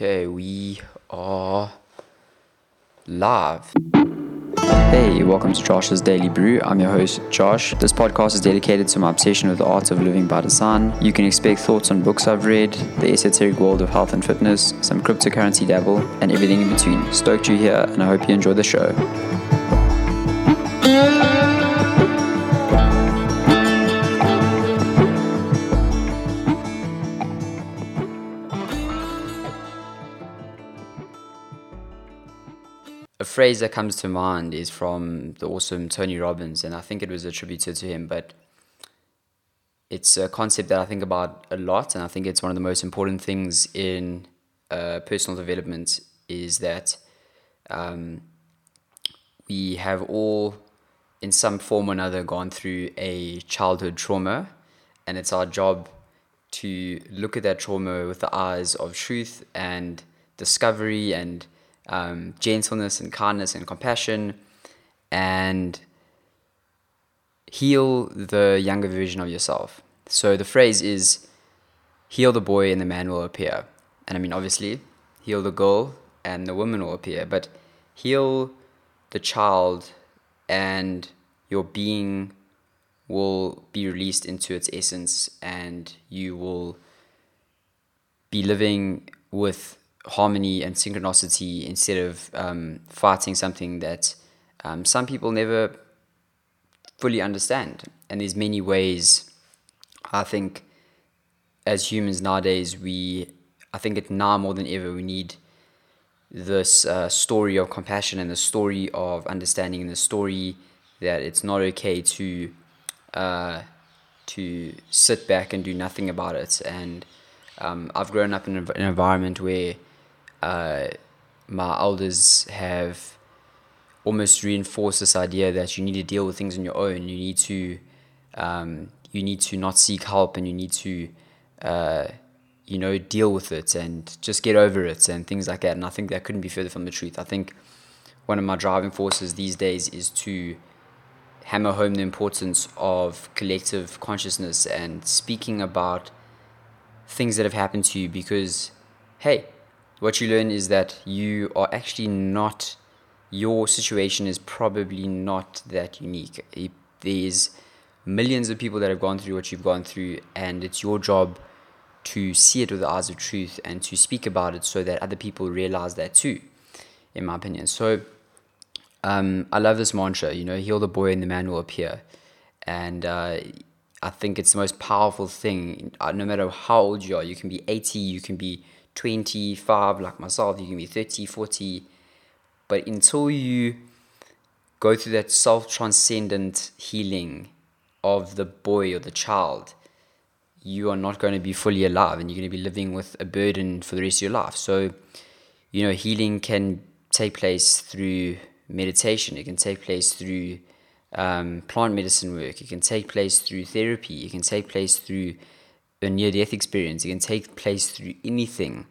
Okay, we are live. Hey, welcome to Josh's Daily Brew. I'm your host, Josh. This podcast is dedicated to my obsession with the art of living by design. You can expect thoughts on books I've read, the esoteric world of health and fitness, some cryptocurrency dabble, and everything in between. Stoked you're here, and I hope you enjoy the show. A phrase that comes to mind is from the awesome Tony Robbins, and I think it was attributed to him, but it's a concept that I think about a lot, and I think it's one of the most important things in uh, personal development is that um, we have all, in some form or another, gone through a childhood trauma, and it's our job to look at that trauma with the eyes of truth and discovery and um, gentleness and kindness and compassion and heal the younger version of yourself. So the phrase is heal the boy and the man will appear. And I mean, obviously, heal the girl and the woman will appear, but heal the child and your being will be released into its essence and you will be living with harmony and synchronicity instead of um, fighting something that um, some people never fully understand. And there's many ways, I think, as humans nowadays, we, I think it now more than ever, we need this uh, story of compassion and the story of understanding and the story that it's not okay to uh, to sit back and do nothing about it. And um, I've grown up in an environment where uh, my elders have almost reinforced this idea that you need to deal with things on your own. You need to um, you need to not seek help, and you need to uh, you know deal with it and just get over it and things like that. And I think that couldn't be further from the truth. I think one of my driving forces these days is to hammer home the importance of collective consciousness and speaking about things that have happened to you because hey what you learn is that you are actually not, your situation is probably not that unique. There's millions of people that have gone through what you've gone through, and it's your job to see it with the eyes of truth and to speak about it so that other people realize that too, in my opinion. So, um, I love this mantra, you know, heal the boy and the man will appear. And uh, I think it's the most powerful thing. Uh, no matter how old you are, you can be 80, you can be 25 like myself you can be 30 40 but until you go through that self transcendent healing of the boy or the child you are not going to be fully alive and you're going to be living with a burden for the rest of your life. So you know healing can take place through meditation. It can take place through um, plant medicine work. It can take place through therapy. It can take place through a near death experience. It can take place through anything.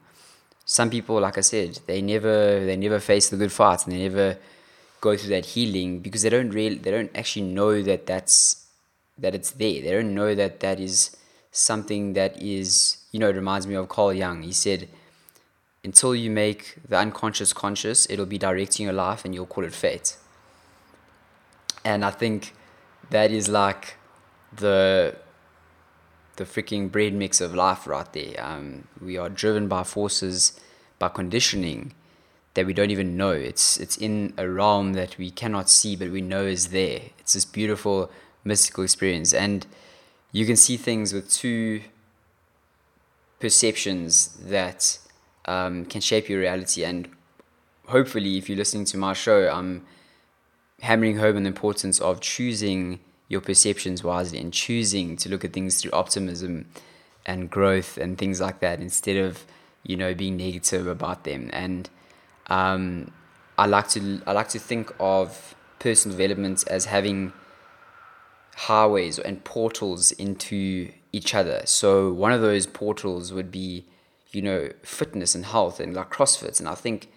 Some people, like I said, they never they never face the good fights and they never go through that healing because they don't really they don't actually know that that's that it's there. They don't know that that is something that is you know it reminds me of Carl Jung. He said, "Until you make the unconscious conscious, it'll be directing your life, and you'll call it fate." And I think that is like the the freaking bread mix of life right there. Um, we are driven by forces, by conditioning that we don't even know. It's it's in a realm that we cannot see, but we know is there. It's this beautiful mystical experience, and you can see things with two perceptions that um, can shape your reality. And hopefully, if you're listening to my show, I'm hammering home on the importance of choosing your perceptions wisely and choosing to look at things through optimism and growth and things like that instead of you know being negative about them. And um, I like to I like to think of personal development as having highways and portals into each other. So one of those portals would be you know fitness and health and like CrossFit. And I think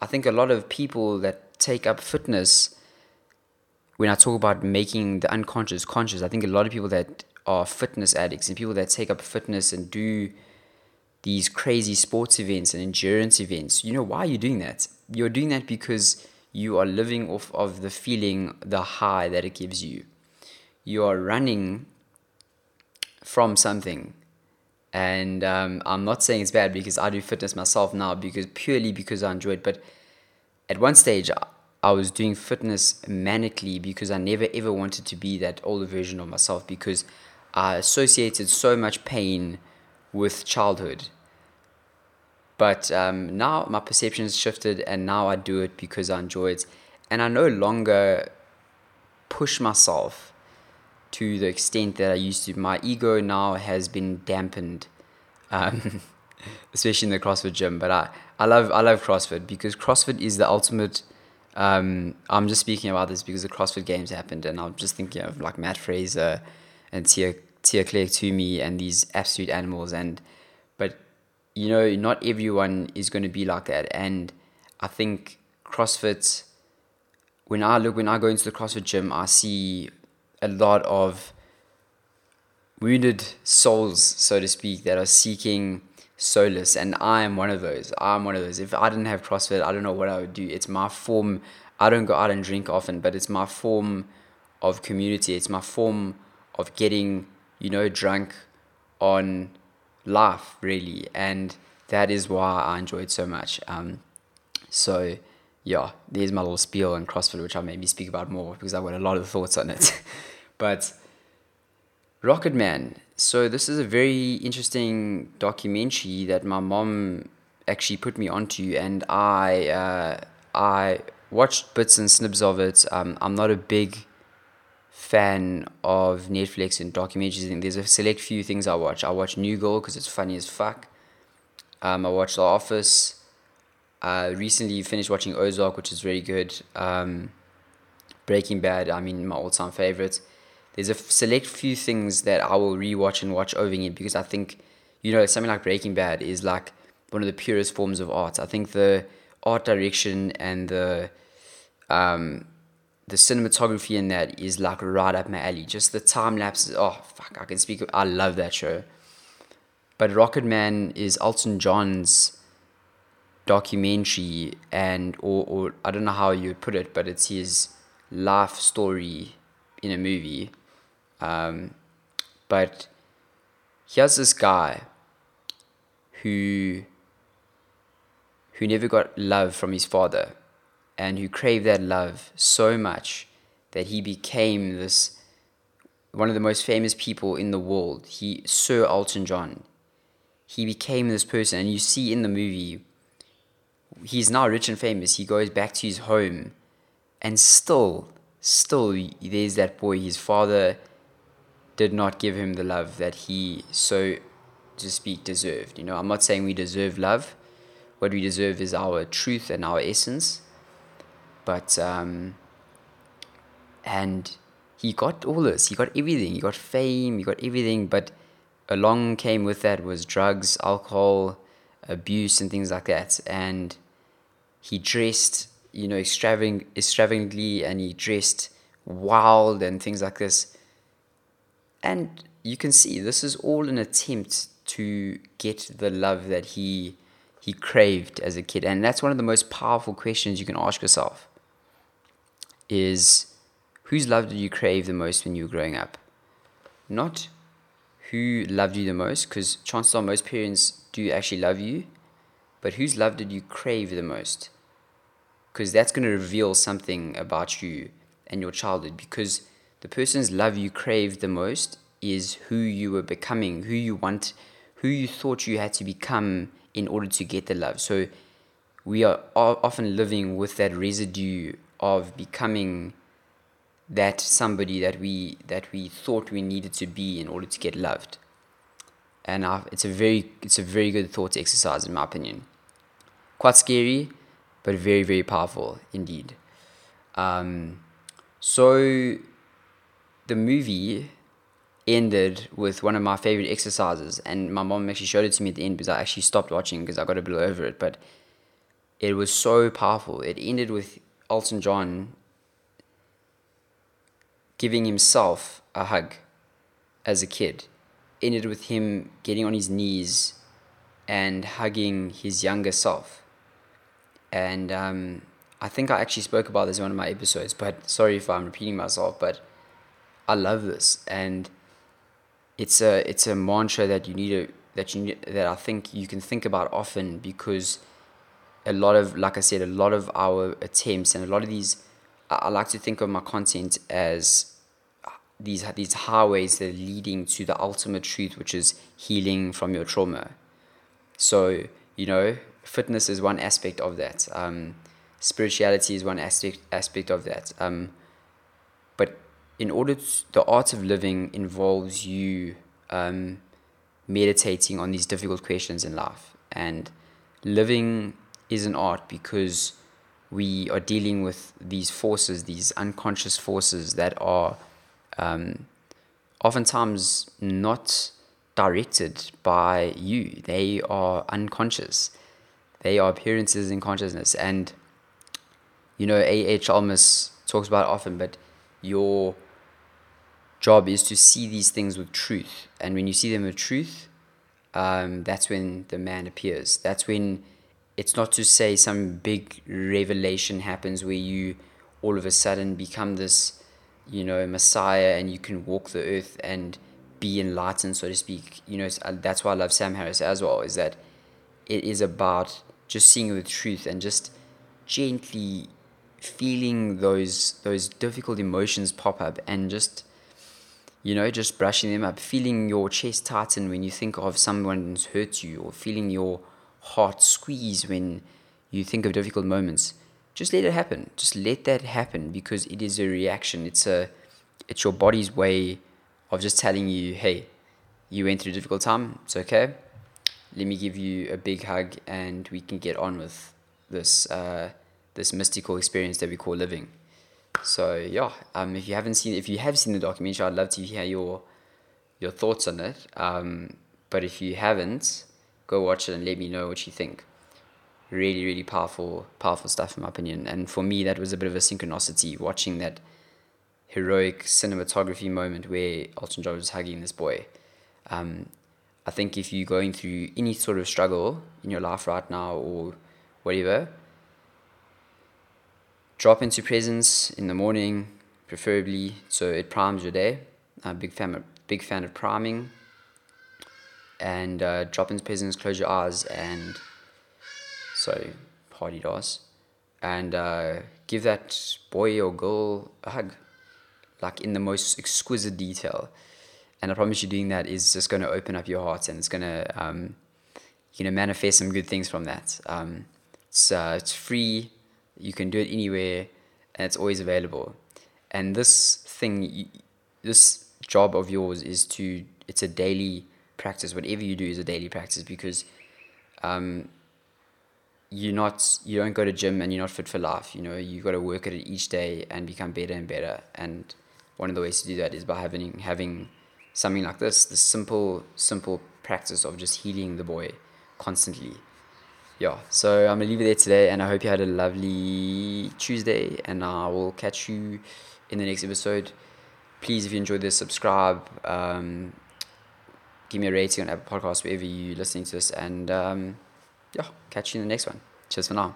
I think a lot of people that take up fitness when I talk about making the unconscious conscious, I think a lot of people that are fitness addicts and people that take up fitness and do these crazy sports events and endurance events. You know, why are you doing that? You're doing that because you are living off of the feeling, the high that it gives you. You are running from something. And um, I'm not saying it's bad because I do fitness myself now because purely because I enjoy it. But at one stage, I was doing fitness manically because I never ever wanted to be that older version of myself because I associated so much pain with childhood. But um, now my perception has shifted, and now I do it because I enjoy it, and I no longer push myself to the extent that I used to. My ego now has been dampened, um, especially in the CrossFit gym. But I, I love I love CrossFit because CrossFit is the ultimate. Um, I'm just speaking about this because the CrossFit Games happened, and I'm just thinking of like Mat Fraser and Tia Tia Clair Toomey and these absolute animals. And but you know, not everyone is going to be like that. And I think CrossFit. When I look, when I go into the CrossFit gym, I see a lot of wounded souls, so to speak, that are seeking solace. And I am one of those. I'm one of those. If I didn't have CrossFit, I don't know what I would do. It's my form. I don't go out and drink often, but it's my form of community. It's my form of getting you know, drunk on life, really. And that is why I enjoy it so much. Um, so, yeah, there's my little spiel on CrossFit, which I'll maybe speak about more because I've got a lot of thoughts on it. but Rocket Man. So, this is a very interesting documentary that my mom actually put me onto, and I, uh, I watched bits and snips of it. Um, I'm not a big fan of Netflix and documentaries. And there's a select few things I watch. I watch New Girl because it's funny as fuck. Um, I watch The Office. Uh, recently finished watching Ozark, which is very good. Um, Breaking Bad, I mean, my all time favorite. There's a select few things that I will rewatch and watch over again because I think, you know, something like Breaking Bad is like one of the purest forms of art. I think the art direction and the um, the cinematography in that is like right up my alley. Just the time lapses. Oh fuck, I can speak. I love that show. But Rocket Man is Elton John's documentary, and or or I don't know how you would put it, but it's his life story in a movie. Um, but here's this guy who who never got love from his father and who craved that love so much that he became this one of the most famous people in the world. He Sir Elton John. He became this person, and you see in the movie, he's now rich and famous. He goes back to his home, and still, still, there's that boy. His father did not give him the love that he so to speak deserved. You know, I'm not saying we deserve love. What we deserve is our truth and our essence but um, and he got all this. He got everything. He got fame. He got everything. But along came with that was drugs, alcohol, abuse, and things like that. And he dressed, you know, extravagant, extravagantly, and he dressed wild and things like this. And you can see this is all an attempt to get the love that he he craved as a kid. And that's one of the most powerful questions you can ask yourself is whose love did you crave the most when you were growing up? Not who loved you the most, because chances are most parents do actually love you, but whose love did you crave the most? Because that's going to reveal something about you and your childhood, because the person's love you crave the most is who you were becoming, who you want, who you thought you had to become in order to get the love. So we are often living with that residue of becoming that somebody that we that we thought we needed to be in order to get loved. And uh, it's a very it's a very good thought exercise in my opinion. Quite scary, but very very powerful indeed. Um, so the movie ended with one of my favorite exercises, and my mom actually showed it to me at the end because I actually stopped watching because I got a bit over it, but it was so powerful. It ended with Elton John giving himself a hug as a kid. Ended with him getting on his knees and hugging his younger self. And um, I think I actually spoke about this in one of my episodes, but sorry if I'm repeating myself, but I love this. And it's a it's a mantra that you need to that you that I think you can think about often because a lot of like I said, a lot of our attempts and a lot of these I, I like to think of my content as these these highways that are leading to the ultimate truth, which is healing from your trauma. So you know, fitness is one aspect of that. Um, spirituality is one aspect aspect of that. Um, in order, to, the art of living involves you um, meditating on these difficult questions in life, and living is an art because we are dealing with these forces, these unconscious forces that are um, oftentimes not directed by you. They are unconscious. They are appearances in consciousness. And, you know, ah Chalmers talks about often, but your job is to see these things with truth. And when you see them with truth, um, that's when the man appears. That's when it's not to say some big revelation happens where you all of a sudden become this, you know, messiah and you can walk the earth and be enlightened, so to speak. You know, uh, that's why I love Sam Harris as well, is that it is about just seeing the truth and just gently feeling those those difficult emotions pop up and just you know just brushing them up feeling your chest tighten when you think of someone's hurt you or feeling your heart squeeze when you think of difficult moments. Just let it happen. Just let that happen because it is a reaction. It's a it's your body's way of just telling you hey you went through a difficult time. It's okay. Let me give you a big hug and we can get on with this uh, this mystical experience that we call living. So yeah, um, if you haven't seen, if you have seen the documentary, I'd love to hear your your thoughts on it. Um, but if you haven't, go watch it and let me know what you think. Really, really powerful, powerful stuff in my opinion. And for me, that was a bit of a synchronicity watching that heroic cinematography moment where Elton John was hugging this boy. Um, I think if you're going through any sort of struggle in your life right now or whatever, drop into presence in the morning, preferably, so it primes your day. I'm a big fan of, big fan of priming. And uh, drop into presence, close your eyes, and sorry, party does, and uh, give that boy or girl a hug, like in the most exquisite detail and I promise you, doing that is just going to open up your heart, and it's going to, um, you know, manifest some good things from that. Um, it's uh, it's free. You can do it anywhere, and it's always available. And this thing, this job of yours is to. It's a daily practice. Whatever you do is a daily practice because. Um, you're not you don't go to gym and you're not fit for life you know you've got to work at it each day and become better and better and one of the ways to do that is by having having something like this, the simple, simple practice of just healing the boy constantly. Yeah, so I'm gonna leave it there today, and I hope you had a lovely Tuesday, and I will catch you in the next episode. Please, if you enjoyed this, subscribe, um, give me a rating on Apple Podcasts wherever you're listening to this, and um, yeah, catch you in the next one. Cheers for now.